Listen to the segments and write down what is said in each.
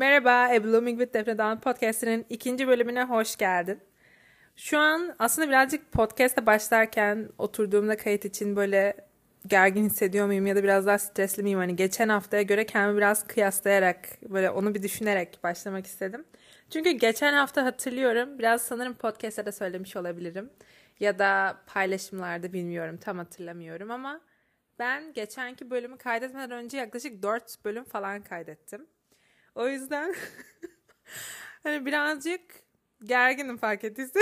Merhaba, A Blooming with Defne Down podcastinin ikinci bölümüne hoş geldin. Şu an aslında birazcık podcast'a başlarken oturduğumda kayıt için böyle gergin hissediyor muyum ya da biraz daha stresli miyim? Hani geçen haftaya göre kendimi biraz kıyaslayarak böyle onu bir düşünerek başlamak istedim. Çünkü geçen hafta hatırlıyorum biraz sanırım podcast'ta da söylemiş olabilirim. Ya da paylaşımlarda bilmiyorum tam hatırlamıyorum ama ben geçenki bölümü kaydetmeden önce yaklaşık 4 bölüm falan kaydettim. O yüzden hani birazcık gerginim fark ettiyse.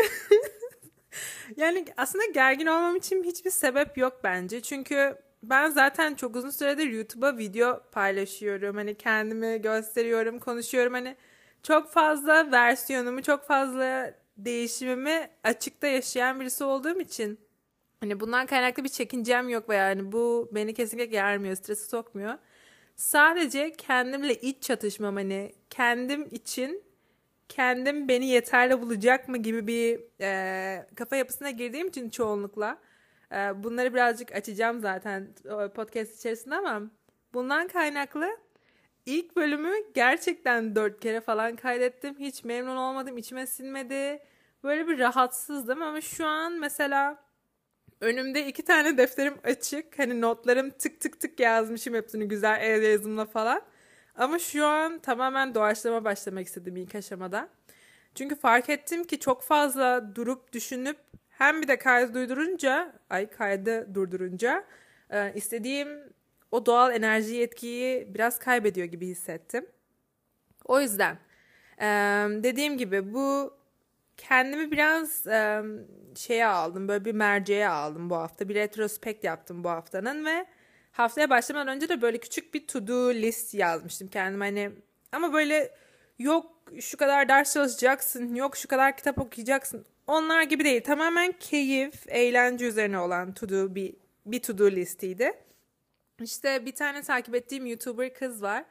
yani aslında gergin olmam için hiçbir sebep yok bence. Çünkü ben zaten çok uzun süredir YouTube'a video paylaşıyorum. Hani kendimi gösteriyorum, konuşuyorum. Hani çok fazla versiyonumu, çok fazla değişimimi açıkta yaşayan birisi olduğum için hani bundan kaynaklı bir çekincem yok ve yani bu beni kesinlikle germiyor, stresi sokmuyor. Sadece kendimle iç çatışmam hani kendim için kendim beni yeterli bulacak mı gibi bir e, kafa yapısına girdiğim için çoğunlukla e, bunları birazcık açacağım zaten podcast içerisinde ama bundan kaynaklı ilk bölümü gerçekten dört kere falan kaydettim. Hiç memnun olmadım, içime sinmedi. Böyle bir rahatsızdım ama şu an mesela önümde iki tane defterim açık. Hani notlarım tık tık tık yazmışım hepsini güzel el yazımla falan. Ama şu an tamamen doğaçlama başlamak istedim ilk aşamada. Çünkü fark ettim ki çok fazla durup düşünüp hem bir de kaydı durdurunca, ay kaydı durdurunca e, istediğim o doğal enerji yetkiyi biraz kaybediyor gibi hissettim. O yüzden e, dediğim gibi bu kendimi biraz e, şeye aldım. Böyle bir merceğe aldım bu hafta. Bir retrospekt yaptım bu haftanın ve haftaya başlamadan önce de böyle küçük bir to do list yazmıştım kendime. Hani ama böyle yok şu kadar ders çalışacaksın, yok şu kadar kitap okuyacaksın. Onlar gibi değil. Tamamen keyif, eğlence üzerine olan to do bir, bir to do listiydi. İşte bir tane takip ettiğim YouTuber kız var.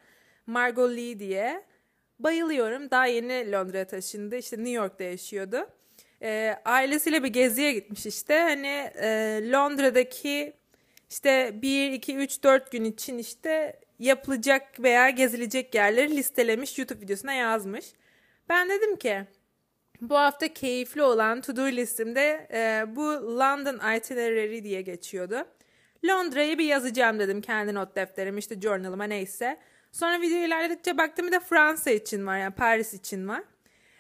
Margot Lee diye. Bayılıyorum. Daha yeni Londra'ya taşındı. İşte New York'ta yaşıyordu. E, ailesiyle bir geziye gitmiş işte. Hani e, Londra'daki işte 1, 2, 3, 4 gün için işte yapılacak veya gezilecek yerleri listelemiş YouTube videosuna yazmış. Ben dedim ki bu hafta keyifli olan to do listemde e, bu London Itinerary diye geçiyordu. Londra'yı bir yazacağım dedim kendi not defterim işte journal'ıma neyse. Sonra video ilerledikçe baktım bir de Fransa için var yani Paris için var.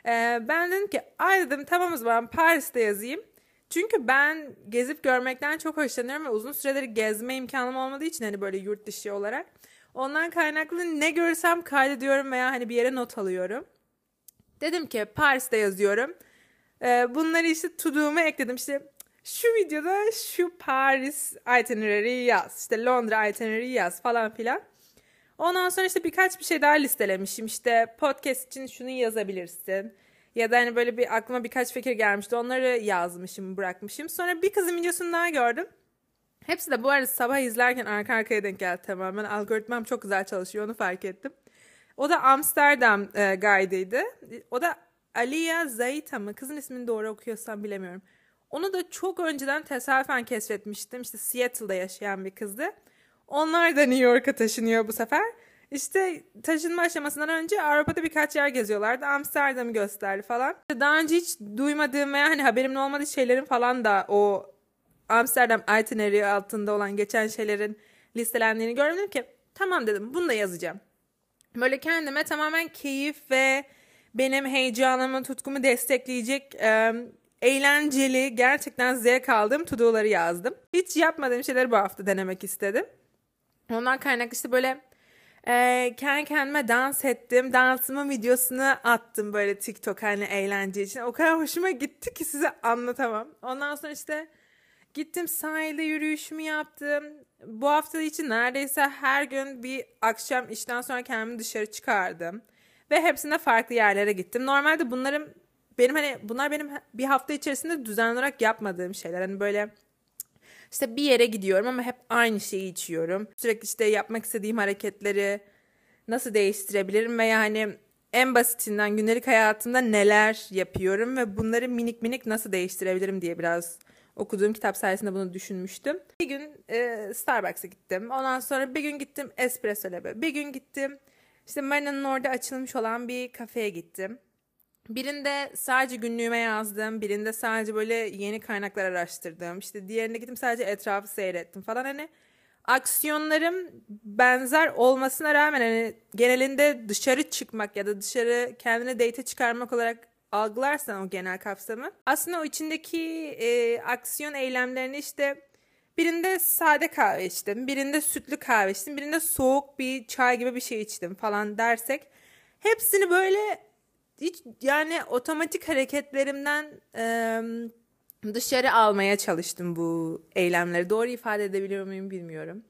Ee, ben dedim ki ay dedim tamam o zaman Paris'te yazayım. Çünkü ben gezip görmekten çok hoşlanıyorum ve uzun süredir gezme imkanım olmadığı için hani böyle yurt dışı olarak. Ondan kaynaklı ne görürsem kaydediyorum veya hani bir yere not alıyorum. Dedim ki Paris'te yazıyorum. Ee, bunları işte to ekledim. İşte şu videoda şu Paris itinerary yaz. İşte Londra itinerary yaz falan filan. Ondan sonra işte birkaç bir şey daha listelemişim. İşte podcast için şunu yazabilirsin. Ya da hani böyle bir aklıma birkaç fikir gelmişti. Onları yazmışım, bırakmışım. Sonra bir kızın videosunu daha gördüm. Hepsi de bu arada sabah izlerken arka arkaya denk geldi tamamen. Algoritmam çok güzel çalışıyor onu fark ettim. O da Amsterdam e, Guide'ıydı. O da Aliya Zayta mı? Kızın ismini doğru okuyorsam bilemiyorum. Onu da çok önceden tesadüfen keşfetmiştim. İşte Seattle'da yaşayan bir kızdı. Onlar da New York'a taşınıyor bu sefer. İşte taşınma aşamasından önce Avrupa'da birkaç yer geziyorlardı. Amsterdam'ı gösterdi falan. Daha önce hiç duymadığım veya hani haberimin olmadığı şeylerin falan da o Amsterdam itinerary altında olan geçen şeylerin listelendiğini gördüm ki tamam dedim bunu da yazacağım. Böyle kendime tamamen keyif ve benim heyecanımı, tutkumu destekleyecek e, eğlenceli, gerçekten zevk aldığım to yazdım. Hiç yapmadığım şeyleri bu hafta denemek istedim. Ondan kaynaklı işte böyle e, kendi kendime dans ettim. Dansımın videosunu attım böyle TikTok hani eğlence için. O kadar hoşuma gitti ki size anlatamam. Ondan sonra işte gittim sahilde yürüyüşümü yaptım. Bu hafta için neredeyse her gün bir akşam işten sonra kendimi dışarı çıkardım. Ve hepsinde farklı yerlere gittim. Normalde bunların benim hani bunlar benim bir hafta içerisinde düzenli olarak yapmadığım şeyler. Hani böyle işte bir yere gidiyorum ama hep aynı şeyi içiyorum. Sürekli işte yapmak istediğim hareketleri nasıl değiştirebilirim veya hani en basitinden günlük hayatımda neler yapıyorum ve bunları minik minik nasıl değiştirebilirim diye biraz okuduğum kitap sayesinde bunu düşünmüştüm. Bir gün e, Starbucks'a gittim. Ondan sonra bir gün gittim Espresso Lab'e. Bir gün gittim İşte Marina'nın orada açılmış olan bir kafeye gittim. Birinde sadece günlüğüme yazdım. Birinde sadece böyle yeni kaynaklar araştırdım. İşte diğerinde gittim sadece etrafı seyrettim falan. Hani aksiyonlarım benzer olmasına rağmen hani genelinde dışarı çıkmak ya da dışarı kendine date çıkarmak olarak algılarsan o genel kapsamı aslında o içindeki e, aksiyon eylemlerini işte birinde sade kahve içtim, birinde sütlü kahve içtim, birinde soğuk bir çay gibi bir şey içtim falan dersek hepsini böyle hiç yani otomatik hareketlerimden e, dışarı almaya çalıştım bu eylemleri. Doğru ifade edebiliyor muyum bilmiyorum.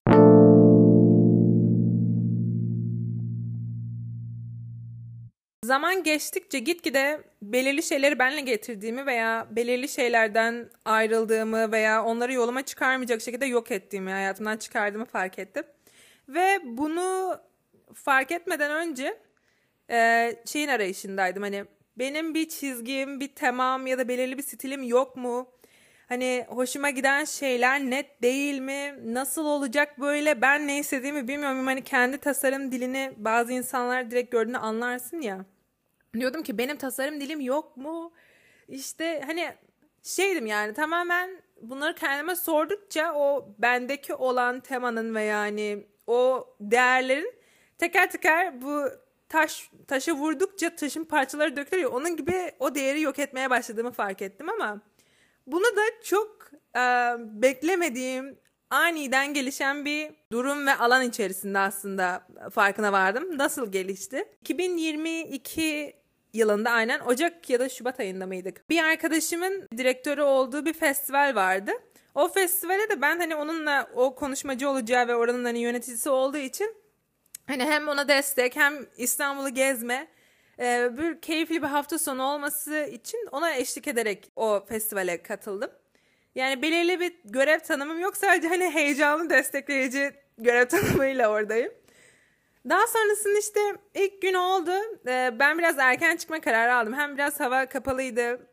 Zaman geçtikçe gitgide belirli şeyleri benle getirdiğimi veya belirli şeylerden ayrıldığımı veya onları yoluma çıkarmayacak şekilde yok ettiğimi, hayatımdan çıkardığımı fark ettim. Ve bunu fark etmeden önce e, şeyin arayışındaydım. Hani benim bir çizgim, bir temam ya da belirli bir stilim yok mu? Hani hoşuma giden şeyler net değil mi? Nasıl olacak böyle? Ben ne istediğimi bilmiyorum. Hani kendi tasarım dilini bazı insanlar direkt gördüğünde anlarsın ya. Diyordum ki benim tasarım dilim yok mu? İşte hani şeydim yani tamamen bunları kendime sordukça o bendeki olan temanın ve yani o değerlerin teker teker bu taş taşa vurdukça taşın parçaları dökülüyor. Onun gibi o değeri yok etmeye başladığımı fark ettim ama bunu da çok e, beklemediğim aniden gelişen bir durum ve alan içerisinde aslında farkına vardım. Nasıl gelişti? 2022 yılında aynen Ocak ya da Şubat ayında mıydık? Bir arkadaşımın direktörü olduğu bir festival vardı. O festivale de ben hani onunla o konuşmacı olacağı ve oranın hani yöneticisi olduğu için hani hem ona destek hem İstanbul'u gezme e, bir keyifli bir hafta sonu olması için ona eşlik ederek o festivale katıldım. Yani belirli bir görev tanımım yok sadece hani heyecanlı destekleyici görev tanımıyla oradayım. Daha sonrasında işte ilk gün oldu. Ee, ben biraz erken çıkma kararı aldım. Hem biraz hava kapalıydı.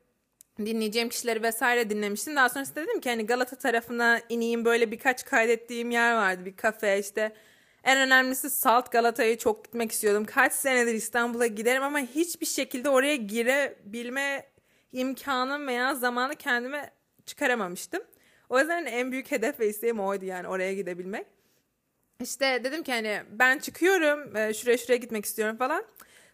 Dinleyeceğim kişileri vesaire dinlemiştim. Daha sonrasında dedim ki hani Galata tarafına ineyim. Böyle birkaç kaydettiğim yer vardı. Bir kafe işte. En önemlisi Salt Galata'yı çok gitmek istiyordum. Kaç senedir İstanbul'a giderim ama hiçbir şekilde oraya girebilme imkanım veya zamanı kendime çıkaramamıştım. O yüzden en büyük hedef ve isteğim oydu yani oraya gidebilmek. İşte dedim ki hani ben çıkıyorum e, şuraya şuraya gitmek istiyorum falan.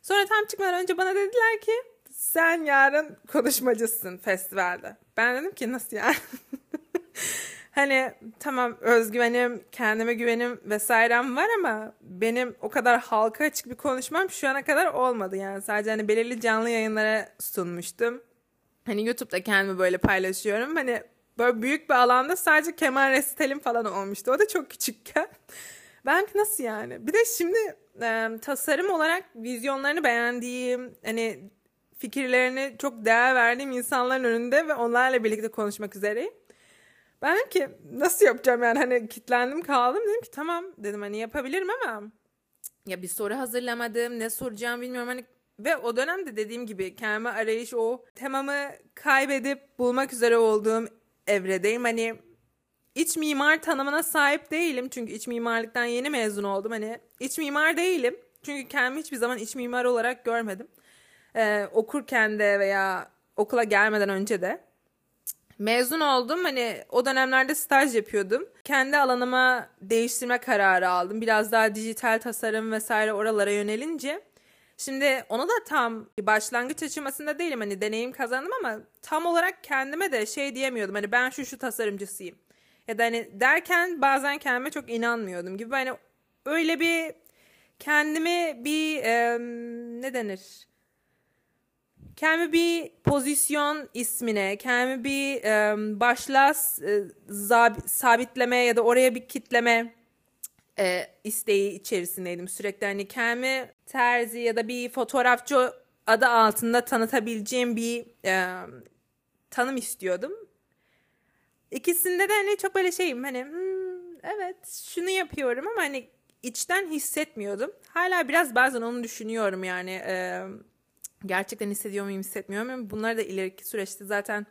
Sonra tam çıkmadan önce bana dediler ki sen yarın konuşmacısın festivalde. Ben dedim ki nasıl yani? hani tamam özgüvenim, kendime güvenim vesairem var ama benim o kadar halka açık bir konuşmam şu ana kadar olmadı yani. Sadece hani belirli canlı yayınlara sunmuştum. Hani YouTube'da kendimi böyle paylaşıyorum. Hani böyle büyük bir alanda sadece keman resitalim falan olmuştu. O da çok küçükken. Ben nasıl yani? Bir de şimdi e, tasarım olarak vizyonlarını beğendiğim, hani fikirlerini çok değer verdiğim insanların önünde ve onlarla birlikte konuşmak üzereyim. Ben dedim ki nasıl yapacağım yani hani kitlendim kaldım dedim ki tamam dedim hani yapabilirim ama ya bir soru hazırlamadım ne soracağım bilmiyorum hani ve o dönemde dediğim gibi kendime arayış o temamı kaybedip bulmak üzere olduğum evredeyim hani iç mimar tanımına sahip değilim. Çünkü iç mimarlıktan yeni mezun oldum. Hani iç mimar değilim. Çünkü kendimi hiçbir zaman iç mimar olarak görmedim. Ee, okurken de veya okula gelmeden önce de. Mezun oldum. Hani o dönemlerde staj yapıyordum. Kendi alanıma değiştirme kararı aldım. Biraz daha dijital tasarım vesaire oralara yönelince. Şimdi onu da tam başlangıç aşamasında değilim. Hani deneyim kazandım ama tam olarak kendime de şey diyemiyordum. Hani ben şu şu tasarımcısıyım ya da hani derken bazen kendime çok inanmıyordum gibi hani öyle bir kendimi bir e, ne denir? Kendimi bir pozisyon ismine, kendimi bir e, başlığa e, sabitleme ya da oraya bir kitleme e, isteği içerisindeydim sürekli. Hani kendimi terzi ya da bir fotoğrafçı adı altında tanıtabileceğim bir e, tanım istiyordum. İkisinde de hani çok böyle şeyim hani hmm, evet şunu yapıyorum ama hani içten hissetmiyordum. Hala biraz bazen onu düşünüyorum yani e, gerçekten hissediyor muyum hissetmiyor muyum? Bunları da ileriki süreçte zaten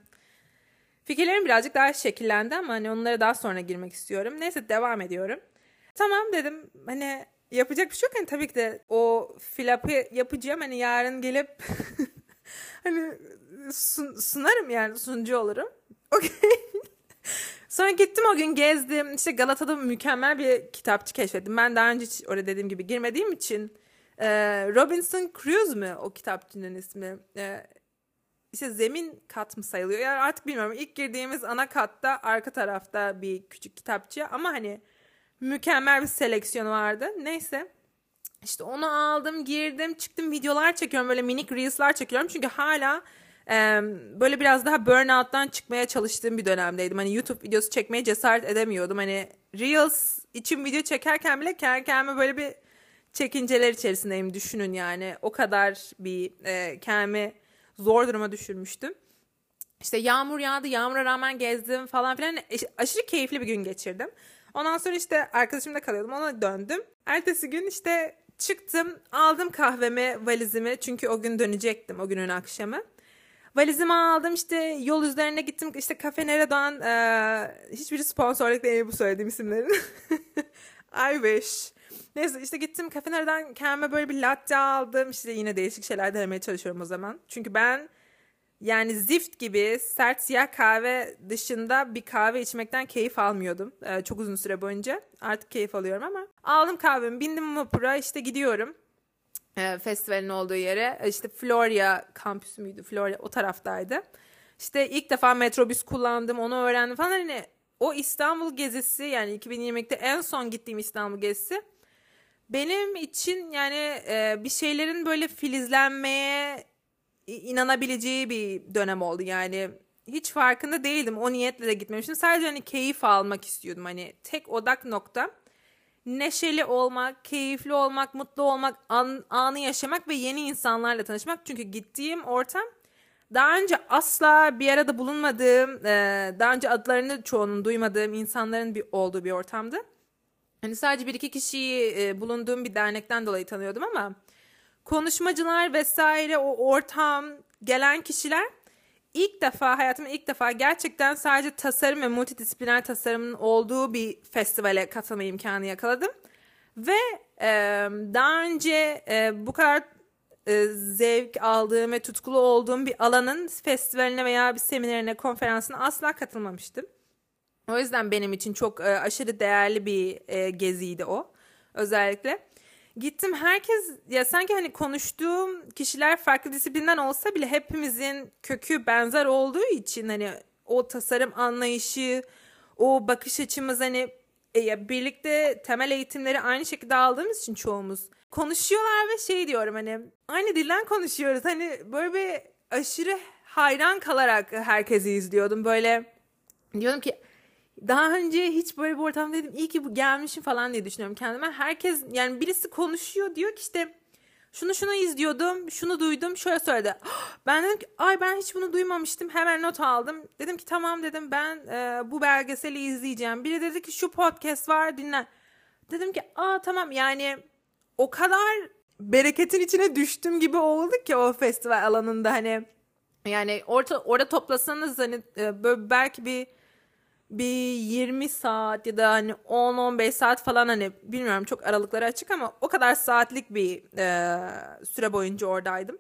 fikirlerim birazcık daha şekillendi ama hani onlara daha sonra girmek istiyorum. Neyse devam ediyorum. Tamam dedim hani yapacak bir şey yok. Hani tabii ki de o flap'ı yapacağım. Hani yarın gelip hani sun, sunarım yani sunucu olurum. Okey. Sonra gittim o gün gezdim. İşte Galata'da mükemmel bir kitapçı keşfettim. Ben daha önce hiç oraya dediğim gibi girmediğim için e, Robinson Crusoe mu o kitapçının ismi? E, işte zemin kat mı sayılıyor? Yani artık bilmiyorum. İlk girdiğimiz ana katta arka tarafta bir küçük kitapçı ama hani mükemmel bir seleksiyonu vardı. Neyse. İşte onu aldım, girdim, çıktım videolar çekiyorum. Böyle minik reels'lar çekiyorum. Çünkü hala böyle biraz daha burnout'tan çıkmaya çalıştığım bir dönemdeydim. Hani YouTube videosu çekmeye cesaret edemiyordum. Hani reels için video çekerken bile kendi kendime böyle bir çekinceler içerisindeyim düşünün yani. O kadar bir e, kendimi zor duruma düşürmüştüm. İşte yağmur yağdı, yağmura rağmen gezdim falan filan. Aşırı keyifli bir gün geçirdim. Ondan sonra işte arkadaşımda kalıyordum. Ona döndüm. Ertesi gün işte çıktım, aldım kahvemi, valizimi. Çünkü o gün dönecektim, o günün akşamı. Valizimi aldım işte yol üzerine gittim işte Cafe Nere'dan e, hiçbiri sponsorluk değil bu söylediğim isimlerin. I wish. Neyse işte gittim Cafe Nere'den kendime böyle bir latte aldım. İşte yine değişik şeyler denemeye çalışıyorum o zaman. Çünkü ben yani zift gibi sert siyah kahve dışında bir kahve içmekten keyif almıyordum. Ee, çok uzun süre boyunca. Artık keyif alıyorum ama. Aldım kahvemi, bindim vapura, işte gidiyorum. Ee, festivalin olduğu yere. İşte Florya kampüsü müydü? Florya o taraftaydı. İşte ilk defa metrobüs kullandım, onu öğrendim falan. Hani o İstanbul gezisi yani 2020'de en son gittiğim İstanbul gezisi benim için yani e, bir şeylerin böyle filizlenmeye inanabileceği bir dönem oldu yani. Hiç farkında değildim. O niyetle de gitmemiştim. Sadece hani keyif almak istiyordum. Hani tek odak nokta neşeli olmak, keyifli olmak, mutlu olmak, an, anı yaşamak ve yeni insanlarla tanışmak. Çünkü gittiğim ortam daha önce asla bir arada bulunmadığım, e, daha önce adlarını çoğunun duymadığım insanların bir olduğu bir ortamdı. Hani sadece bir iki kişiyi e, bulunduğum bir dernekten dolayı tanıyordum ama konuşmacılar vesaire o ortam gelen kişiler ilk defa hayatımda ilk defa gerçekten sadece tasarım ve multidisipliner tasarımın olduğu bir festivale katılma imkanı yakaladım. Ve e, daha önce e, bu kadar e, zevk aldığım ve tutkulu olduğum bir alanın festivaline veya bir seminerine, konferansına asla katılmamıştım. O yüzden benim için çok e, aşırı değerli bir e, geziydi o özellikle. Gittim herkes ya sanki hani konuştuğum kişiler farklı disiplinden olsa bile hepimizin kökü benzer olduğu için hani o tasarım anlayışı, o bakış açımız hani e, ya birlikte temel eğitimleri aynı şekilde aldığımız için çoğumuz konuşuyorlar ve şey diyorum hani aynı dilden konuşuyoruz. Hani böyle bir aşırı hayran kalarak herkesi izliyordum. Böyle diyordum ki daha önce hiç böyle bir ortam dedim iyi ki bu gelmişim falan diye düşünüyorum kendime. Herkes yani birisi konuşuyor diyor ki işte şunu şunu izliyordum, şunu duydum, şöyle söyledi. Ben dedim ki ay ben hiç bunu duymamıştım. Hemen not aldım. Dedim ki tamam dedim ben e, bu belgeseli izleyeceğim. Biri dedi ki şu podcast var dinle. Dedim ki aa tamam yani o kadar bereketin içine düştüm gibi oldu ki o festival alanında hani yani orta orada toplasanız hani e, böyle belki bir bir 20 saat ya da hani 10-15 saat falan hani bilmiyorum çok aralıkları açık ama o kadar saatlik bir e, süre boyunca oradaydım.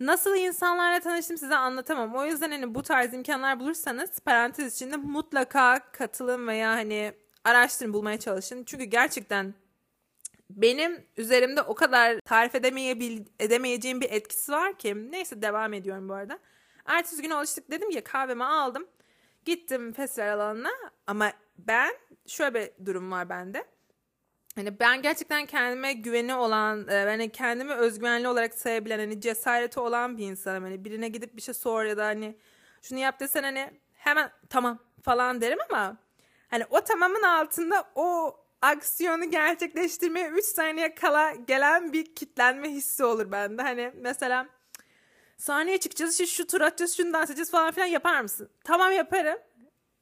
Nasıl insanlarla tanıştım size anlatamam. O yüzden hani bu tarz imkanlar bulursanız parantez içinde mutlaka katılın veya hani araştırın bulmaya çalışın. Çünkü gerçekten benim üzerimde o kadar tarif edemeyebil edemeyeceğim bir etkisi var ki. Neyse devam ediyorum bu arada. Ertesi gün alıştık dedim ya kahvemi aldım. Gittim festival alanına ama ben şöyle bir durum var bende. Hani ben gerçekten kendime güveni olan, e, hani kendimi özgüvenli olarak sayabilen, hani cesareti olan bir insanım. Hani birine gidip bir şey sor ya da hani şunu yap desen hani hemen tamam falan derim ama hani o tamamın altında o aksiyonu gerçekleştirmeye 3 saniye kala gelen bir kitlenme hissi olur bende. Hani mesela sahneye çıkacağız işte şu tur atacağız şunu dans edeceğiz falan filan yapar mısın? Tamam yaparım.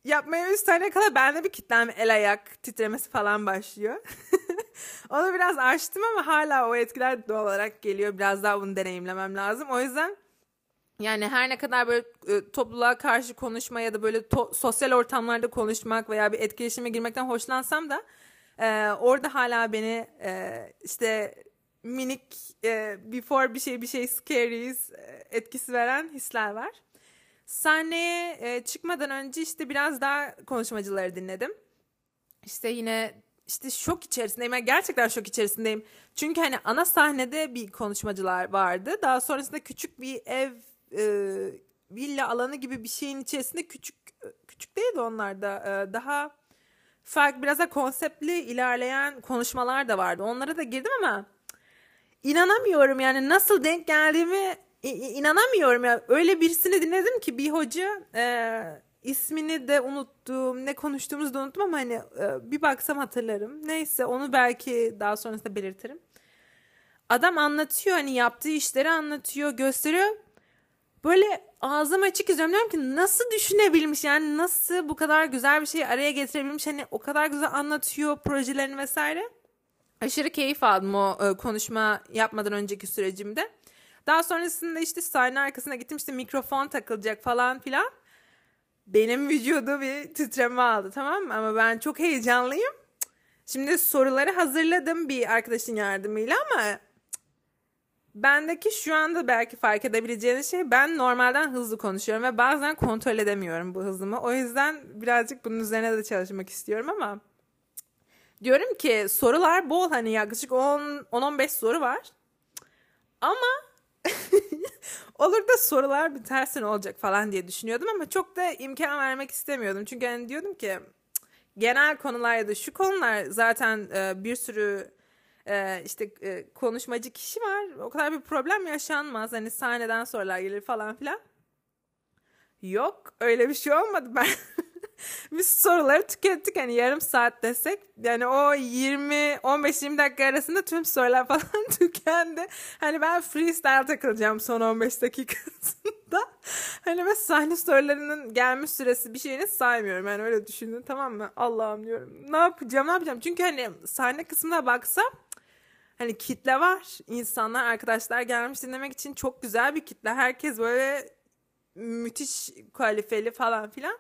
Yapmaya 3 saniye kala bende bir kitlenme el ayak titremesi falan başlıyor. Onu biraz açtım ama hala o etkiler doğal olarak geliyor. Biraz daha bunu deneyimlemem lazım. O yüzden yani her ne kadar böyle e, topluluğa karşı konuşma ya da böyle to- sosyal ortamlarda konuşmak veya bir etkileşime girmekten hoşlansam da Ee, orada hala beni e, işte minik e, before bir şey bir şey scaries e, etkisi veren hisler var. Sahneye e, çıkmadan önce işte biraz daha konuşmacıları dinledim. İşte yine işte şok içerisindeyim. Yani gerçekten şok içerisindeyim. Çünkü hani ana sahnede bir konuşmacılar vardı. Daha sonrasında küçük bir ev e, villa alanı gibi bir şeyin içerisinde küçük küçük değildi onlar da. E, daha farklı biraz da konseptli ilerleyen konuşmalar da vardı. Onlara da girdim ama inanamıyorum yani nasıl denk geldiğimi inanamıyorum ya. Öyle birisini dinledim ki bir hoca e, ismini de unuttum. Ne konuştuğumuzu da unuttum ama hani e, bir baksam hatırlarım. Neyse onu belki daha sonrasında belirtirim. Adam anlatıyor hani yaptığı işleri anlatıyor, gösteriyor. Böyle ağzım açık izliyorum diyorum ki nasıl düşünebilmiş yani nasıl bu kadar güzel bir şeyi araya getirebilmiş hani o kadar güzel anlatıyor projelerini vesaire. Aşırı keyif aldım o e, konuşma yapmadan önceki sürecimde. Daha sonrasında işte sahne arkasına gittim işte mikrofon takılacak falan filan. Benim vücudu bir titreme aldı tamam mı? Ama ben çok heyecanlıyım. Şimdi soruları hazırladım bir arkadaşın yardımıyla ama bendeki şu anda belki fark edebileceğiniz şey ben normalden hızlı konuşuyorum ve bazen kontrol edemiyorum bu hızımı. O yüzden birazcık bunun üzerine de çalışmak istiyorum ama diyorum ki sorular bol hani yaklaşık 10-15 soru var. Ama olur da sorular bitersin olacak falan diye düşünüyordum ama çok da imkan vermek istemiyordum. Çünkü hani diyordum ki genel konular ya da şu konular zaten e, bir sürü e, işte e, konuşmacı kişi var. O kadar bir problem yaşanmaz. Hani sahneden sorular gelir falan filan. Yok öyle bir şey olmadı. Ben biz soruları tükettik hani yarım saat desek yani o 20 15-20 dakika arasında tüm sorular falan tükendi. Hani ben freestyle takılacağım son 15 dakikasında. Hani ben sahne sorularının gelme süresi bir şeyini saymıyorum. Yani öyle düşündüm tamam mı? Allah'ım diyorum. Ne yapacağım ne yapacağım? Çünkü hani sahne kısmına baksam hani kitle var. İnsanlar, arkadaşlar gelmiş dinlemek için çok güzel bir kitle. Herkes böyle müthiş kalifeli falan filan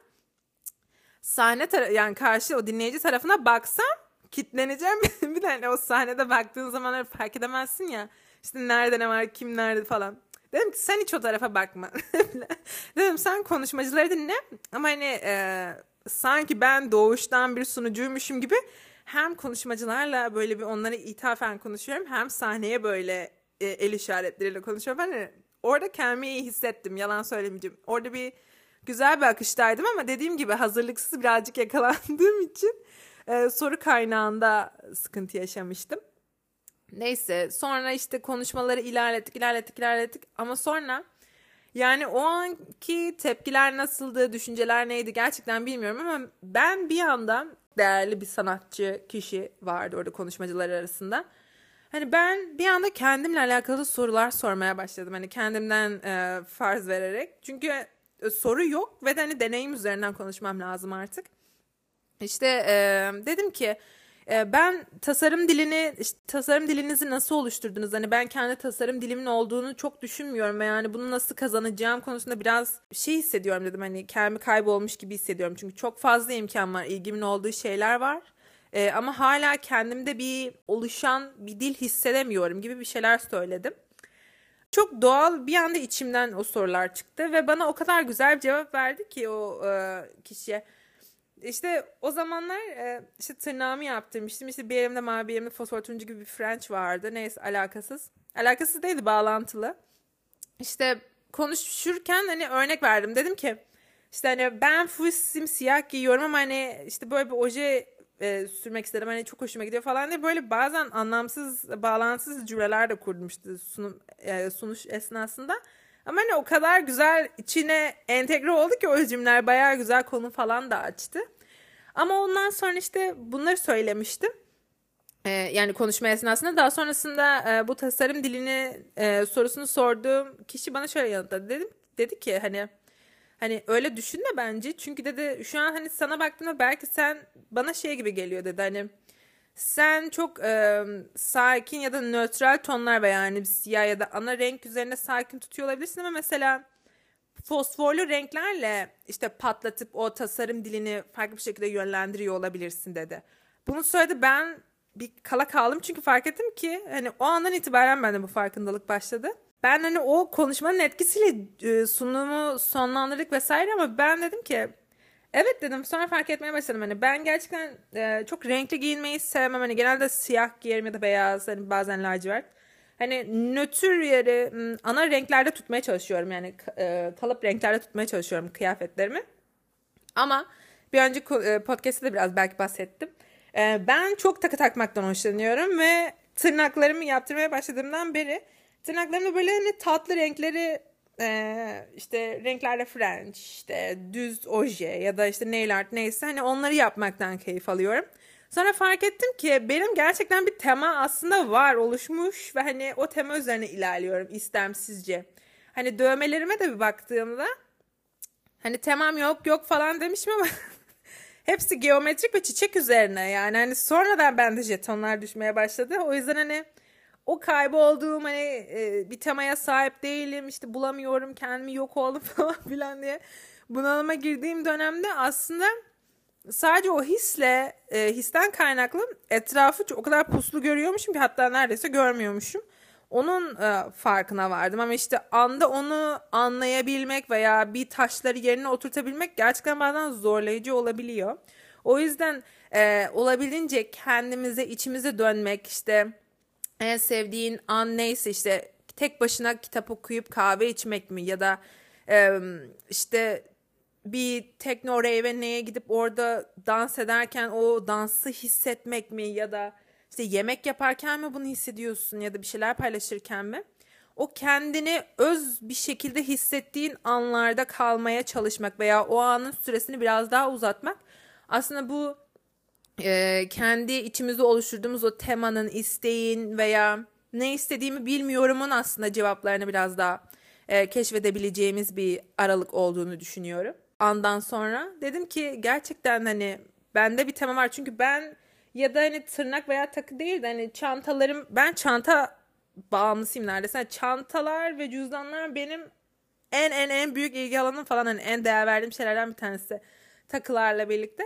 sahne tara- yani karşı o dinleyici tarafına baksam kitleneceğim. bir de hani o sahnede baktığın zaman fark edemezsin ya. İşte nerede ne var, kim nerede falan. Dedim ki sen hiç o tarafa bakma. Dedim sen konuşmacıları dinle ama hani e, sanki ben doğuştan bir sunucuymuşum gibi hem konuşmacılarla böyle bir onlara ithafen konuşuyorum hem sahneye böyle e, el işaretleriyle konuşuyorum. Hani orada kendimi iyi hissettim yalan söylemeyeceğim. Orada bir güzel bir akıştaydım ama dediğim gibi hazırlıksız birazcık yakalandığım için e, soru kaynağında sıkıntı yaşamıştım. Neyse sonra işte konuşmaları ilerlettik ilerlettik ilerlettik ama sonra yani o anki tepkiler nasıldı, düşünceler neydi gerçekten bilmiyorum ama ben bir anda değerli bir sanatçı kişi vardı orada konuşmacılar arasında. Hani ben bir anda kendimle alakalı sorular sormaya başladım. Hani kendimden e, farz vererek. Çünkü soru yok ve de hani deneyim üzerinden konuşmam lazım artık. İşte e, dedim ki e, ben tasarım dilini işte, tasarım dilinizi nasıl oluşturdunuz? Hani ben kendi tasarım dilimin olduğunu çok düşünmüyorum ve yani bunu nasıl kazanacağım konusunda biraz şey hissediyorum dedim. Hani kendimi kaybolmuş gibi hissediyorum. Çünkü çok fazla imkan var. ilgimin olduğu şeyler var. E, ama hala kendimde bir oluşan bir dil hissedemiyorum gibi bir şeyler söyledim. Çok doğal bir anda içimden o sorular çıktı ve bana o kadar güzel bir cevap verdi ki o e, kişiye. İşte o zamanlar e, işte tırnağımı yaptırmıştım. İşte bir elimde mavi bir elimde fosfor turuncu gibi bir French vardı. Neyse alakasız. Alakasız değildi bağlantılı. İşte konuşurken hani örnek verdim. Dedim ki işte hani ben full simsiyah giyiyorum ama hani işte böyle bir oje e, sürmek istedim. Hani çok hoşuma gidiyor falan diye böyle bazen anlamsız, bağlantısız cümleler de kurmuştu sunum, e, sunuş esnasında. Ama hani o kadar güzel içine entegre oldu ki o cümleler bayağı güzel konu falan da açtı. Ama ondan sonra işte bunları söylemiştim. Ee, yani konuşma esnasında daha sonrasında e, bu tasarım dilini e, sorusunu sorduğum kişi bana şöyle yanıtladı. Dedim, dedi ki hani Hani öyle düşünme bence. Çünkü dedi şu an hani sana baktığımda belki sen bana şey gibi geliyor dedi. Hani sen çok e, sakin ya da nötral tonlar veya yani siyah ya da ana renk üzerine sakin tutuyor olabilirsin ama mesela fosforlu renklerle işte patlatıp o tasarım dilini farklı bir şekilde yönlendiriyor olabilirsin dedi. bunu söyledi ben bir kala kaldım çünkü fark ettim ki hani o andan itibaren bende bu farkındalık başladı. Ben hani o konuşmanın etkisiyle e, sunumu sonlandırdık vesaire ama ben dedim ki evet dedim sonra fark etmeye başladım hani ben gerçekten e, çok renkli giyinmeyi sevmem hani genelde siyah giyerim ya da beyaz hani bazen lacivert. Hani nötr yeri ana renklerde tutmaya çalışıyorum yani e, kalıp renklerde tutmaya çalışıyorum kıyafetlerimi. Ama bir önceki podcast'te de biraz belki bahsettim. Ben çok takı takmaktan hoşlanıyorum ve tırnaklarımı yaptırmaya başladığımdan beri tırnaklarımda böyle hani tatlı renkleri e, işte renklerle French, işte düz oje ya da işte nail art neyse hani onları yapmaktan keyif alıyorum. Sonra fark ettim ki benim gerçekten bir tema aslında var oluşmuş ve hani o tema üzerine ilerliyorum istemsizce. Hani dövmelerime de bir baktığımda hani temam yok yok falan demişim ama hepsi geometrik ve çiçek üzerine yani hani sonradan bende jetonlar düşmeye başladı. O yüzden hani o kaybolduğum hani e, bir temaya sahip değilim işte bulamıyorum kendimi yok oldum falan filan diye bunalıma girdiğim dönemde aslında sadece o hisle e, histen kaynaklı etrafı o kadar puslu görüyormuşum ki hatta neredeyse görmüyormuşum. Onun e, farkına vardım ama işte anda onu anlayabilmek veya bir taşları yerine oturtabilmek gerçekten bazen zorlayıcı olabiliyor. O yüzden e, olabildiğince kendimize içimize dönmek işte en sevdiğin an neyse işte tek başına kitap okuyup kahve içmek mi ya da e, işte bir tekno rave neye gidip orada dans ederken o dansı hissetmek mi ya da işte yemek yaparken mi bunu hissediyorsun ya da bir şeyler paylaşırken mi? O kendini öz bir şekilde hissettiğin anlarda kalmaya çalışmak veya o anın süresini biraz daha uzatmak aslında bu e, kendi içimizde oluşturduğumuz o temanın, isteğin veya ne istediğimi bilmiyorumun aslında cevaplarını biraz daha e, keşfedebileceğimiz bir aralık olduğunu düşünüyorum. Andan sonra dedim ki gerçekten hani bende bir tema var çünkü ben ya da hani tırnak veya takı değil de hani çantalarım ben çanta bağımlısıyım neredeyse. Yani çantalar ve cüzdanlar benim en en en büyük ilgi alanım falan hani en değer verdiğim şeylerden bir tanesi takılarla birlikte.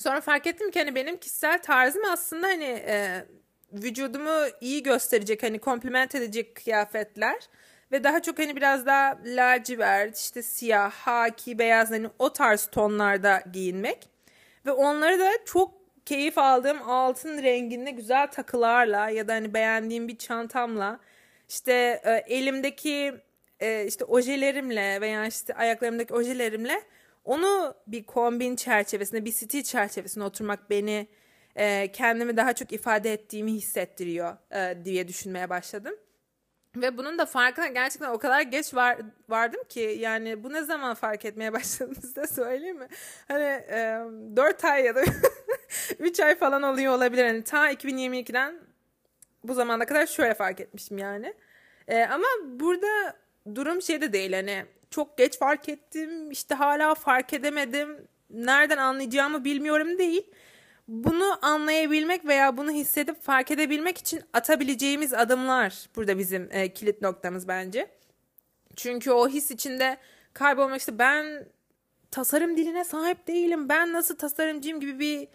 Sonra fark ettim ki hani benim kişisel tarzım aslında hani e, vücudumu iyi gösterecek hani kompliment edecek kıyafetler. Ve daha çok hani biraz daha lacivert işte siyah, haki, beyaz hani o tarz tonlarda giyinmek. Ve onları da çok keyif aldığım altın renginde güzel takılarla ya da hani beğendiğim bir çantamla işte e, elimdeki e, işte ojelerimle veya işte ayaklarımdaki ojelerimle onu bir kombin çerçevesinde, bir stil çerçevesinde oturmak beni e, kendimi daha çok ifade ettiğimi hissettiriyor e, diye düşünmeye başladım. Ve bunun da farkına gerçekten o kadar geç var, vardım ki yani bu ne zaman fark etmeye başladım size söyleyeyim mi? Hani e, 4 ay ya da 3 ay falan oluyor olabilir. Hani ta 2022'den bu zamana kadar şöyle fark etmişim yani. E, ama burada durum şey de değil hani çok geç fark ettim işte hala fark edemedim nereden anlayacağımı bilmiyorum değil. Bunu anlayabilmek veya bunu hissedip fark edebilmek için atabileceğimiz adımlar burada bizim e, kilit noktamız bence. Çünkü o his içinde kaybolmak işte ben tasarım diline sahip değilim. Ben nasıl tasarımcıyım gibi bir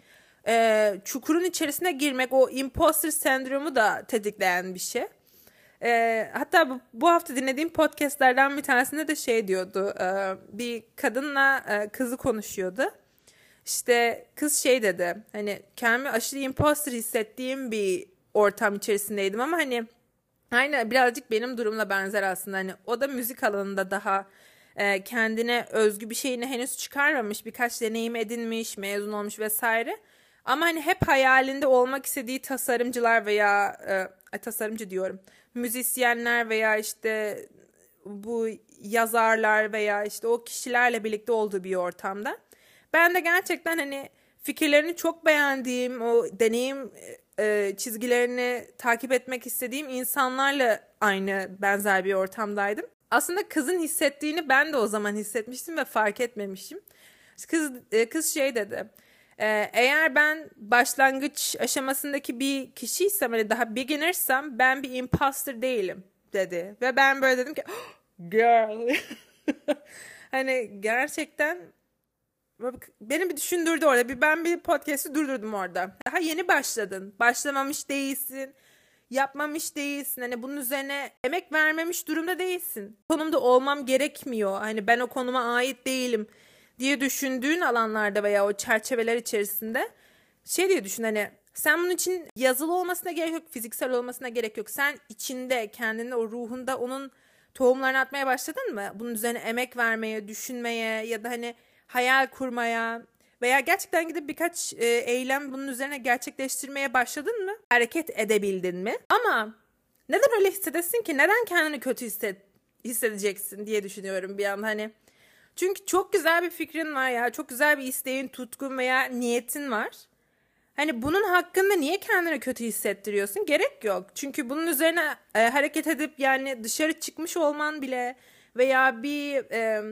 e, çukurun içerisine girmek o imposter sendromu da tetikleyen bir şey. E, hatta bu, bu hafta dinlediğim podcastlerden bir tanesinde de şey diyordu. E, bir kadınla e, kızı konuşuyordu. İşte kız şey dedi. Hani kendimi aşırı imposter hissettiğim bir ortam içerisindeydim ama hani aynı birazcık benim durumla benzer aslında. Hani o da müzik alanında daha e, kendine özgü bir şeyini henüz çıkarmamış, birkaç deneyim edinmiş, mezun olmuş vesaire. Ama hani hep hayalinde olmak istediği tasarımcılar veya e, tasarımcı diyorum müzisyenler veya işte bu yazarlar veya işte o kişilerle birlikte olduğu bir ortamda. Ben de gerçekten hani fikirlerini çok beğendiğim, o deneyim e, çizgilerini takip etmek istediğim insanlarla aynı benzer bir ortamdaydım. Aslında kızın hissettiğini ben de o zaman hissetmiştim ve fark etmemişim. Kız e, kız şey dedi. Ee, eğer ben başlangıç aşamasındaki bir kişiysem hani daha beginnersem ben bir imposter değilim dedi. Ve ben böyle dedim ki oh, girl hani gerçekten Beni bir düşündürdü orada. Bir ben bir podcast'i durdurdum orada. Daha yeni başladın. Başlamamış değilsin. Yapmamış değilsin. Hani bunun üzerine emek vermemiş durumda değilsin. Konumda olmam gerekmiyor. Hani ben o konuma ait değilim diye düşündüğün alanlarda veya o çerçeveler içerisinde şey diye düşün hani sen bunun için yazılı olmasına gerek yok, fiziksel olmasına gerek yok. Sen içinde, kendinde, o ruhunda onun tohumlarını atmaya başladın mı? Bunun üzerine emek vermeye, düşünmeye ya da hani hayal kurmaya veya gerçekten gidip birkaç e, eylem bunun üzerine gerçekleştirmeye başladın mı? Hareket edebildin mi? Ama neden öyle hissedesin ki? Neden kendini kötü hisset hissedeceksin diye düşünüyorum bir an hani. Çünkü çok güzel bir fikrin var ya, çok güzel bir isteğin, tutkun veya niyetin var. Hani bunun hakkında niye kendini kötü hissettiriyorsun? Gerek yok. Çünkü bunun üzerine e, hareket edip yani dışarı çıkmış olman bile veya bir e,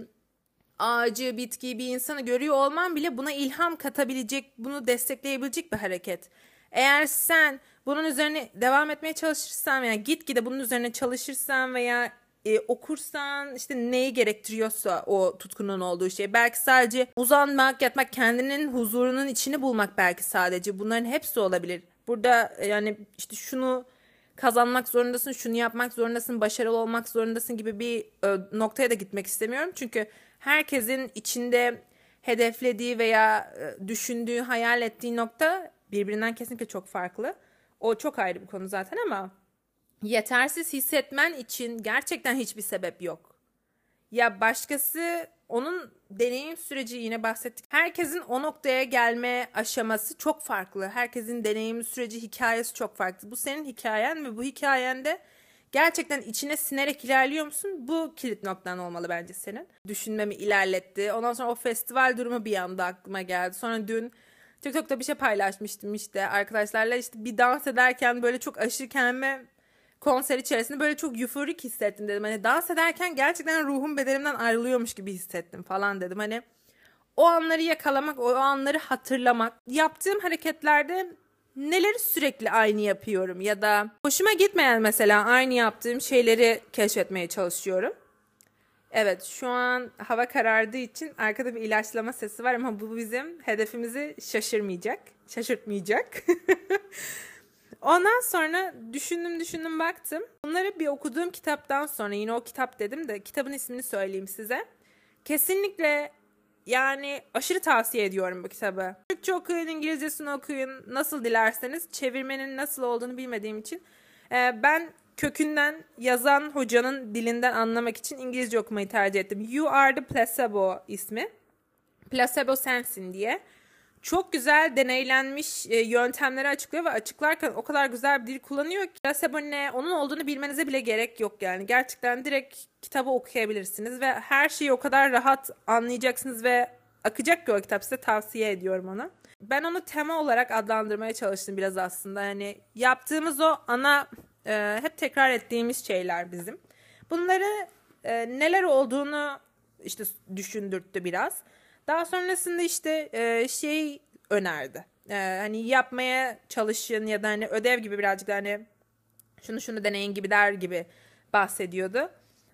ağacı, bitkiyi, bir insanı görüyor olman bile buna ilham katabilecek, bunu destekleyebilecek bir hareket. Eğer sen bunun üzerine devam etmeye çalışırsan veya gitgide bunun üzerine çalışırsan veya e, okursan işte neyi gerektiriyorsa o tutkunun olduğu şey. Belki sadece uzanmak, yatmak, kendinin huzurunun içini bulmak belki sadece. Bunların hepsi olabilir. Burada e, yani işte şunu kazanmak zorundasın, şunu yapmak zorundasın, başarılı olmak zorundasın gibi bir e, noktaya da gitmek istemiyorum. Çünkü herkesin içinde hedeflediği veya e, düşündüğü, hayal ettiği nokta birbirinden kesinlikle çok farklı. O çok ayrı bir konu zaten ama yetersiz hissetmen için gerçekten hiçbir sebep yok. Ya başkası onun deneyim süreci yine bahsettik. Herkesin o noktaya gelme aşaması çok farklı. Herkesin deneyim süreci, hikayesi çok farklı. Bu senin hikayen ve bu hikayende gerçekten içine sinerek ilerliyor musun? Bu kilit noktan olmalı bence senin. Düşünmemi ilerletti. Ondan sonra o festival durumu bir anda aklıma geldi. Sonra dün TikTok'ta bir şey paylaşmıştım işte arkadaşlarla işte bir dans ederken böyle çok aşırı kendime konser içerisinde böyle çok euforik hissettim dedim. Hani dans ederken gerçekten ruhum bedenimden ayrılıyormuş gibi hissettim falan dedim. Hani o anları yakalamak, o anları hatırlamak. Yaptığım hareketlerde neleri sürekli aynı yapıyorum ya da hoşuma gitmeyen mesela aynı yaptığım şeyleri keşfetmeye çalışıyorum. Evet şu an hava karardığı için arkada bir ilaçlama sesi var ama bu bizim hedefimizi şaşırmayacak, şaşırtmayacak. Ondan sonra düşündüm düşündüm baktım. Bunları bir okuduğum kitaptan sonra yine o kitap dedim de kitabın ismini söyleyeyim size. Kesinlikle yani aşırı tavsiye ediyorum bu kitabı. Türkçe okuyun, İngilizcesini okuyun. Nasıl dilerseniz. Çevirmenin nasıl olduğunu bilmediğim için. Ee, ben kökünden yazan hocanın dilinden anlamak için İngilizce okumayı tercih ettim. You Are the Placebo ismi. Placebo sensin diye çok güzel deneylenmiş e, yöntemleri açıklıyor ve açıklarken o kadar güzel bir dil kullanıyor ki placebo ne onun olduğunu bilmenize bile gerek yok yani. Gerçekten direkt kitabı okuyabilirsiniz ve her şeyi o kadar rahat anlayacaksınız ve akacak ki o kitap size tavsiye ediyorum onu. Ben onu tema olarak adlandırmaya çalıştım biraz aslında. Yani yaptığımız o ana e, hep tekrar ettiğimiz şeyler bizim. Bunları e, neler olduğunu işte düşündürttü biraz. Daha sonrasında işte e, şey önerdi. E, hani yapmaya çalışın ya da hani ödev gibi birazcık da hani şunu şunu deneyin gibi der gibi bahsediyordu.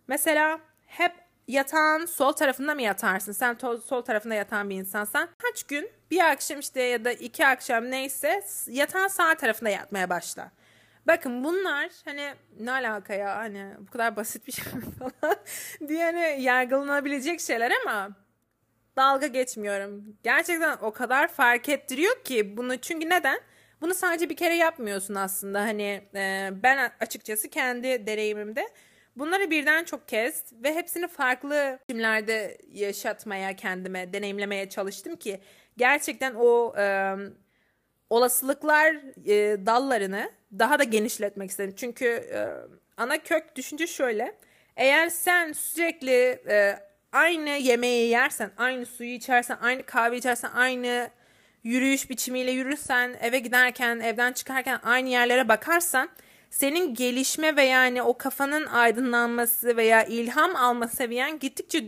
Mesela hep yatağın sol tarafında mı yatarsın? Sen to- sol tarafında yatan bir insansan kaç gün bir akşam işte ya da iki akşam neyse yatağın sağ tarafında yatmaya başla. Bakın bunlar hani ne alaka ya hani bu kadar basit bir şey falan diye hani yargılanabilecek şeyler ama dalga geçmiyorum. Gerçekten o kadar fark ettiriyor ki bunu çünkü neden? Bunu sadece bir kere yapmıyorsun aslında. Hani e, ben açıkçası kendi deneyimimde bunları birden çok kez ve hepsini farklı biçimlerde yaşatmaya kendime, deneyimlemeye çalıştım ki gerçekten o e, olasılıklar e, dallarını daha da genişletmek istedim. Çünkü e, ana kök düşünce şöyle. Eğer sen sürekli e, aynı yemeği yersen, aynı suyu içersen, aynı kahve içersen, aynı yürüyüş biçimiyle yürürsen, eve giderken, evden çıkarken aynı yerlere bakarsan senin gelişme ve yani o kafanın aydınlanması veya ilham alma seviyen gittikçe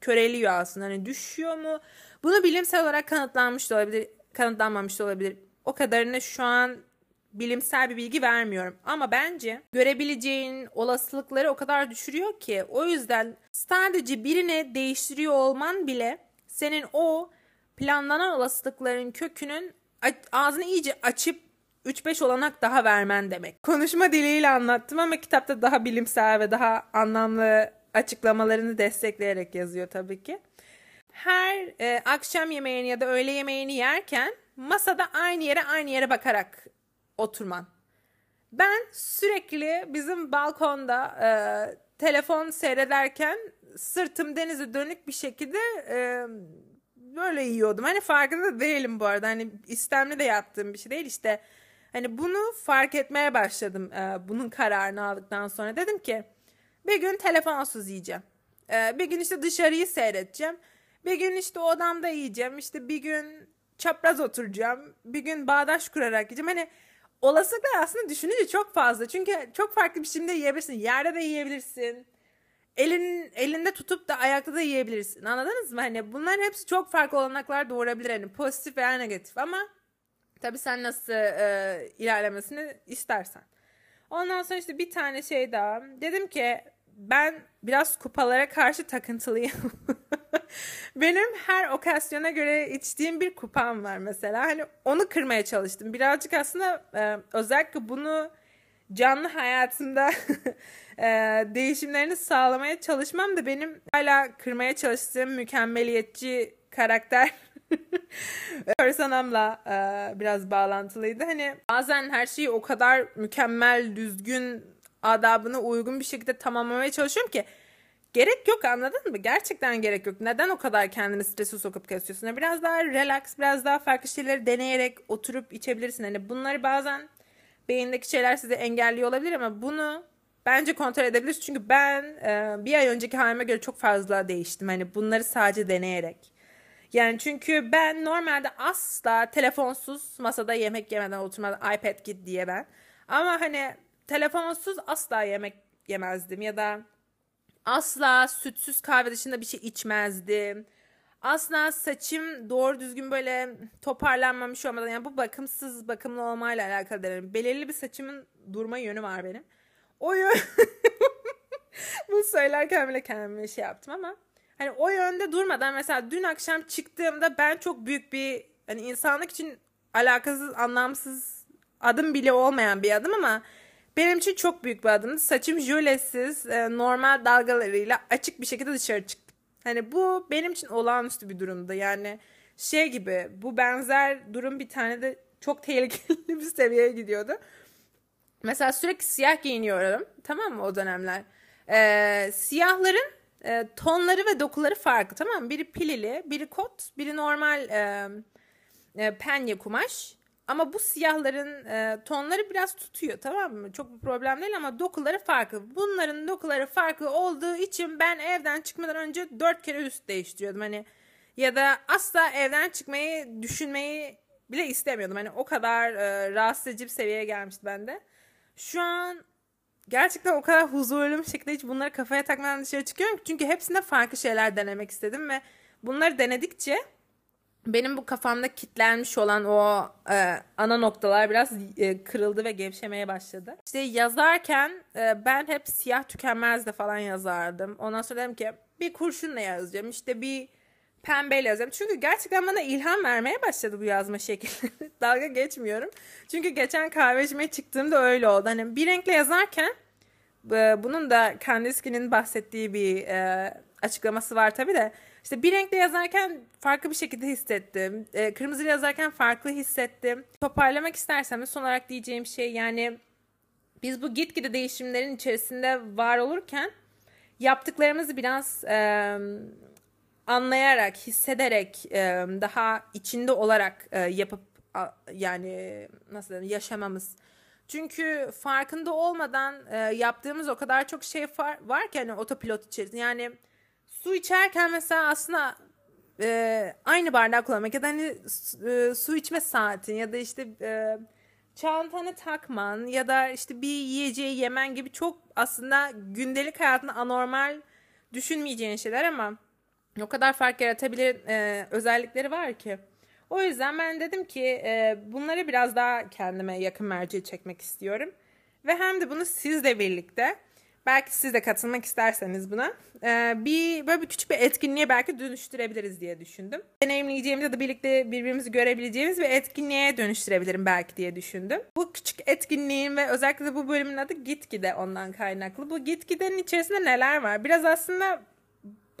köreliyor aslında. Hani düşüyor mu? Bunu bilimsel olarak kanıtlanmış da olabilir, kanıtlanmamış da olabilir. O kadarını şu an bilimsel bir bilgi vermiyorum. Ama bence görebileceğin olasılıkları o kadar düşürüyor ki o yüzden sadece birini değiştiriyor olman bile senin o planlanan olasılıkların kökünün ağzını iyice açıp 3-5 olanak daha vermen demek. Konuşma diliyle anlattım ama kitapta daha bilimsel ve daha anlamlı açıklamalarını destekleyerek yazıyor tabii ki. Her e, akşam yemeğini ya da öğle yemeğini yerken masada aynı yere aynı yere bakarak oturman. Ben sürekli bizim balkonda e, telefon seyrederken sırtım denize dönük bir şekilde e, böyle yiyordum. Hani farkında değilim bu arada. Hani istemli de yaptığım bir şey değil işte. Hani bunu fark etmeye başladım e, bunun kararını aldıktan sonra. Dedim ki bir gün telefonsuz yiyeceğim. E, bir gün işte dışarıyı seyredeceğim. Bir gün işte odamda yiyeceğim. İşte bir gün çapraz oturacağım. Bir gün bağdaş kurarak yiyeceğim. Hani olasılıklar aslında düşününce çok fazla. Çünkü çok farklı biçimde yiyebilirsin. Yerde de yiyebilirsin. Elin, elinde tutup da ayakta da yiyebilirsin. Anladınız mı? Hani bunların hepsi çok farklı olanaklar doğurabilir. Hani pozitif veya negatif ama tabii sen nasıl e, ilerlemesini istersen. Ondan sonra işte bir tane şey daha. Dedim ki ben biraz kupalara karşı takıntılıyım. Benim her okasyona göre içtiğim bir kupam var mesela. Hani onu kırmaya çalıştım. Birazcık aslında e, özellikle bunu canlı hayatında e, değişimlerini sağlamaya çalışmam da benim hala kırmaya çalıştığım mükemmeliyetçi karakter personamla e, biraz bağlantılıydı. Hani bazen her şeyi o kadar mükemmel, düzgün, adabına uygun bir şekilde tamamlamaya çalışıyorum ki gerek yok anladın mı? Gerçekten gerek yok. Neden o kadar kendini strese sokup kesiyorsun? Biraz daha relax, biraz daha farklı şeyleri deneyerek oturup içebilirsin. Hani bunları bazen beyindeki şeyler sizi engelliyor olabilir ama bunu bence kontrol edebiliriz. Çünkü ben e, bir ay önceki halime göre çok fazla değiştim. Hani bunları sadece deneyerek. Yani çünkü ben normalde asla telefonsuz masada yemek yemeden oturmadan iPad git diye ben. Ama hani telefonsuz asla yemek yemezdim ya da asla sütsüz kahve dışında bir şey içmezdim. Asla saçım doğru düzgün böyle toparlanmamış olmadan yani bu bakımsız bakımlı olmayla alakalı derim. Belirli bir saçımın durma yönü var benim. O yön bunu söylerken bile kendime şey yaptım ama hani o yönde durmadan mesela dün akşam çıktığımda ben çok büyük bir hani insanlık için alakasız anlamsız adım bile olmayan bir adım ama benim için çok büyük bir adımdı. Saçım jölesiz, e, normal dalgalarıyla açık bir şekilde dışarı çıktım. Hani bu benim için olağanüstü bir durumdu. Yani şey gibi bu benzer durum bir tane de çok tehlikeli bir seviyeye gidiyordu. Mesela sürekli siyah giyiniyorum. Tamam mı o dönemler? Ee, siyahların e, tonları ve dokuları farklı. Tamam mı? Biri pilili, biri kot, biri normal e, e, penye kumaş. Ama bu siyahların e, tonları biraz tutuyor tamam mı? Çok bir problem değil ama dokuları farklı. Bunların dokuları farklı olduğu için ben evden çıkmadan önce dört kere üst değiştiriyordum. Hani ya da asla evden çıkmayı düşünmeyi bile istemiyordum. Hani o kadar e, rahatsız edici bir seviyeye gelmişti bende. Şu an gerçekten o kadar huzurlu bir şekilde hiç bunları kafaya takmadan dışarı çıkıyorum. Çünkü hepsinde farklı şeyler denemek istedim ve bunları denedikçe benim bu kafamda kitlenmiş olan o e, ana noktalar biraz e, kırıldı ve gevşemeye başladı. İşte yazarken e, ben hep siyah tükenmezde falan yazardım. Ondan sonra dedim ki bir kurşunla yazacağım. İşte bir pembeyle yazacağım. Çünkü gerçekten bana ilham vermeye başladı bu yazma şekli. Dalga geçmiyorum. Çünkü geçen kahve çıktığımda öyle oldu. Hani bir renkle yazarken e, bunun da Kandinsky'nin bahsettiği bir e, açıklaması var tabii de işte bir renkle yazarken farklı bir şekilde hissettim. E, kırmızı yazarken farklı hissettim. Toparlamak istersem de son olarak diyeceğim şey yani biz bu gitgide değişimlerin içerisinde var olurken yaptıklarımızı biraz e, anlayarak, hissederek, e, daha içinde olarak e, yapıp a, yani nasıl diyeyim yaşamamız. Çünkü farkında olmadan e, yaptığımız o kadar çok şey var, var ki hani otopilot içerisinde. Yani su içerken mesela aslında e, aynı bardak kullanmak ya da hani e, su içme saatin ya da işte e, çantanı takman ya da işte bir yiyeceği yemen gibi çok aslında gündelik hayatında anormal düşünmeyeceğin şeyler ama o kadar fark yaratabilir e, özellikleri var ki. O yüzden ben dedim ki e, bunları biraz daha kendime yakın merci çekmek istiyorum. Ve hem de bunu sizle birlikte Belki siz de katılmak isterseniz buna. Ee, bir böyle bir küçük bir etkinliğe belki dönüştürebiliriz diye düşündüm. Deneyimleyeceğimiz ya da birlikte birbirimizi görebileceğimiz bir etkinliğe dönüştürebilirim belki diye düşündüm. Bu küçük etkinliğin ve özellikle bu bölümün adı Gitgide ondan kaynaklı. Bu Gitgide'nin içerisinde neler var? Biraz aslında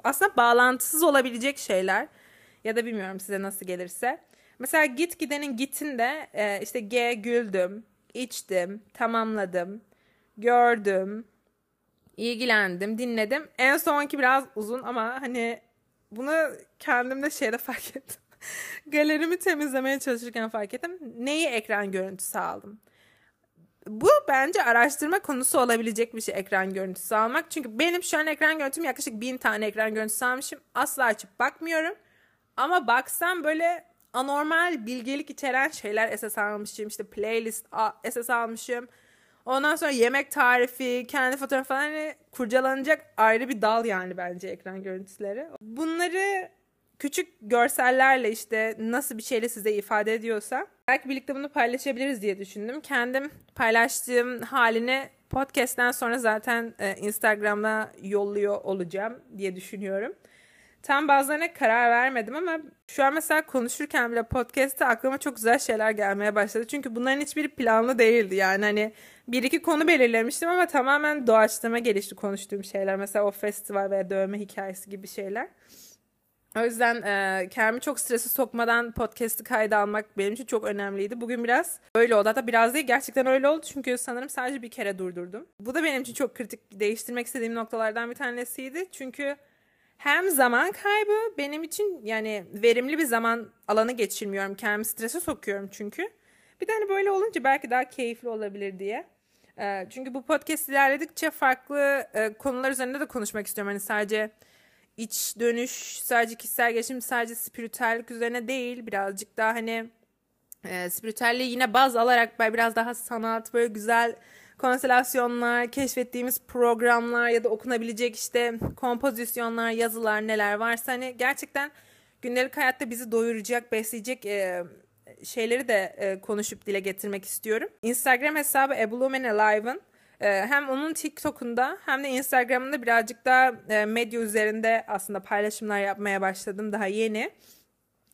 aslında bağlantısız olabilecek şeyler ya da bilmiyorum size nasıl gelirse. Mesela Gitgide'nin gitinde e, işte G güldüm, içtim, tamamladım, gördüm, ilgilendim, dinledim. En sonki biraz uzun ama hani bunu kendimde şeyde fark ettim. Galerimi temizlemeye çalışırken fark ettim. Neyi ekran görüntüsü aldım? Bu bence araştırma konusu olabilecek bir şey ekran görüntüsü almak. Çünkü benim şu an ekran görüntüm yaklaşık bin tane ekran görüntüsü almışım. Asla açıp bakmıyorum. Ama baksam böyle anormal bilgelik içeren şeyler esas almışım. İşte playlist esas almışım. Ondan sonra yemek tarifi, kendi fotoğrafı falan hani kurcalanacak ayrı bir dal yani bence ekran görüntüleri. Bunları küçük görsellerle işte nasıl bir şeyle size ifade ediyorsa belki birlikte bunu paylaşabiliriz diye düşündüm. Kendim paylaştığım halini podcast'ten sonra zaten e, Instagram'da yolluyor olacağım diye düşünüyorum. Tam bazılarına karar vermedim ama şu an mesela konuşurken bile podcast'te aklıma çok güzel şeyler gelmeye başladı. Çünkü bunların hiçbiri planlı değildi. Yani hani bir iki konu belirlemiştim ama tamamen doğaçlama gelişti konuştuğum şeyler. Mesela o festival veya dövme hikayesi gibi şeyler. O yüzden e, kendimi çok stresi sokmadan podcast'ı kayda almak benim için çok önemliydi. Bugün biraz öyle oldu. Hatta biraz değil gerçekten öyle oldu. Çünkü sanırım sadece bir kere durdurdum. Bu da benim için çok kritik değiştirmek istediğim noktalardan bir tanesiydi. Çünkü hem zaman kaybı benim için yani verimli bir zaman alanı geçirmiyorum. Kendimi strese sokuyorum çünkü. Bir de hani böyle olunca belki daha keyifli olabilir diye. Ee, çünkü bu podcast ilerledikçe farklı e, konular üzerinde de konuşmak istiyorum. Hani sadece iç dönüş, sadece kişisel gelişim, sadece spiritüellik üzerine değil. Birazcık daha hani e, spiritüelliği yine baz alarak biraz daha sanat, böyle güzel konstelasyonlar, keşfettiğimiz programlar ya da okunabilecek işte kompozisyonlar, yazılar neler varsa hani gerçekten gündelik hayatta bizi doyuracak, besleyecek e, şeyleri de e, konuşup dile getirmek istiyorum. Instagram hesabı Eblumen Alive'ın e, hem onun TikTok'unda hem de Instagram'ında birazcık daha e, medya üzerinde aslında paylaşımlar yapmaya başladım daha yeni.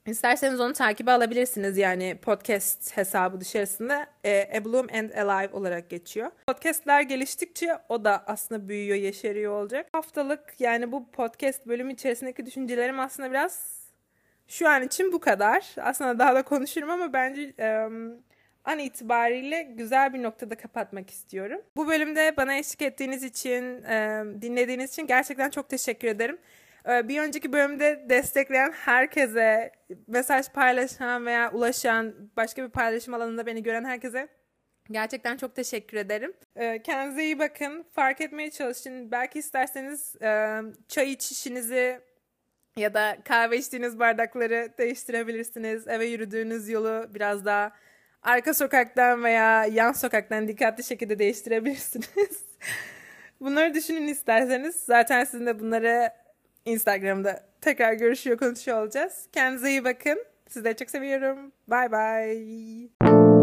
İsterseniz onu takibe alabilirsiniz yani podcast hesabı dışarısında e, A Bloom and Alive olarak geçiyor. Podcastler geliştikçe o da aslında büyüyor, yeşeriyor olacak. Haftalık yani bu podcast bölümü içerisindeki düşüncelerim aslında biraz şu an için bu kadar. Aslında daha da konuşurum ama bence e, an itibariyle güzel bir noktada kapatmak istiyorum. Bu bölümde bana eşlik ettiğiniz için, e, dinlediğiniz için gerçekten çok teşekkür ederim. Ee, bir önceki bölümde destekleyen herkese, mesaj paylaşan veya ulaşan, başka bir paylaşım alanında beni gören herkese Gerçekten çok teşekkür ederim. Ee, kendinize iyi bakın. Fark etmeye çalışın. Belki isterseniz e, çay içişinizi ya da kahve içtiğiniz bardakları değiştirebilirsiniz. Eve yürüdüğünüz yolu biraz daha arka sokaktan veya yan sokaktan dikkatli şekilde değiştirebilirsiniz. Bunları düşünün isterseniz. Zaten sizin de bunları Instagram'da tekrar görüşüyor, konuşuyor olacağız. Kendinize iyi bakın. Sizleri çok seviyorum. Bye bye.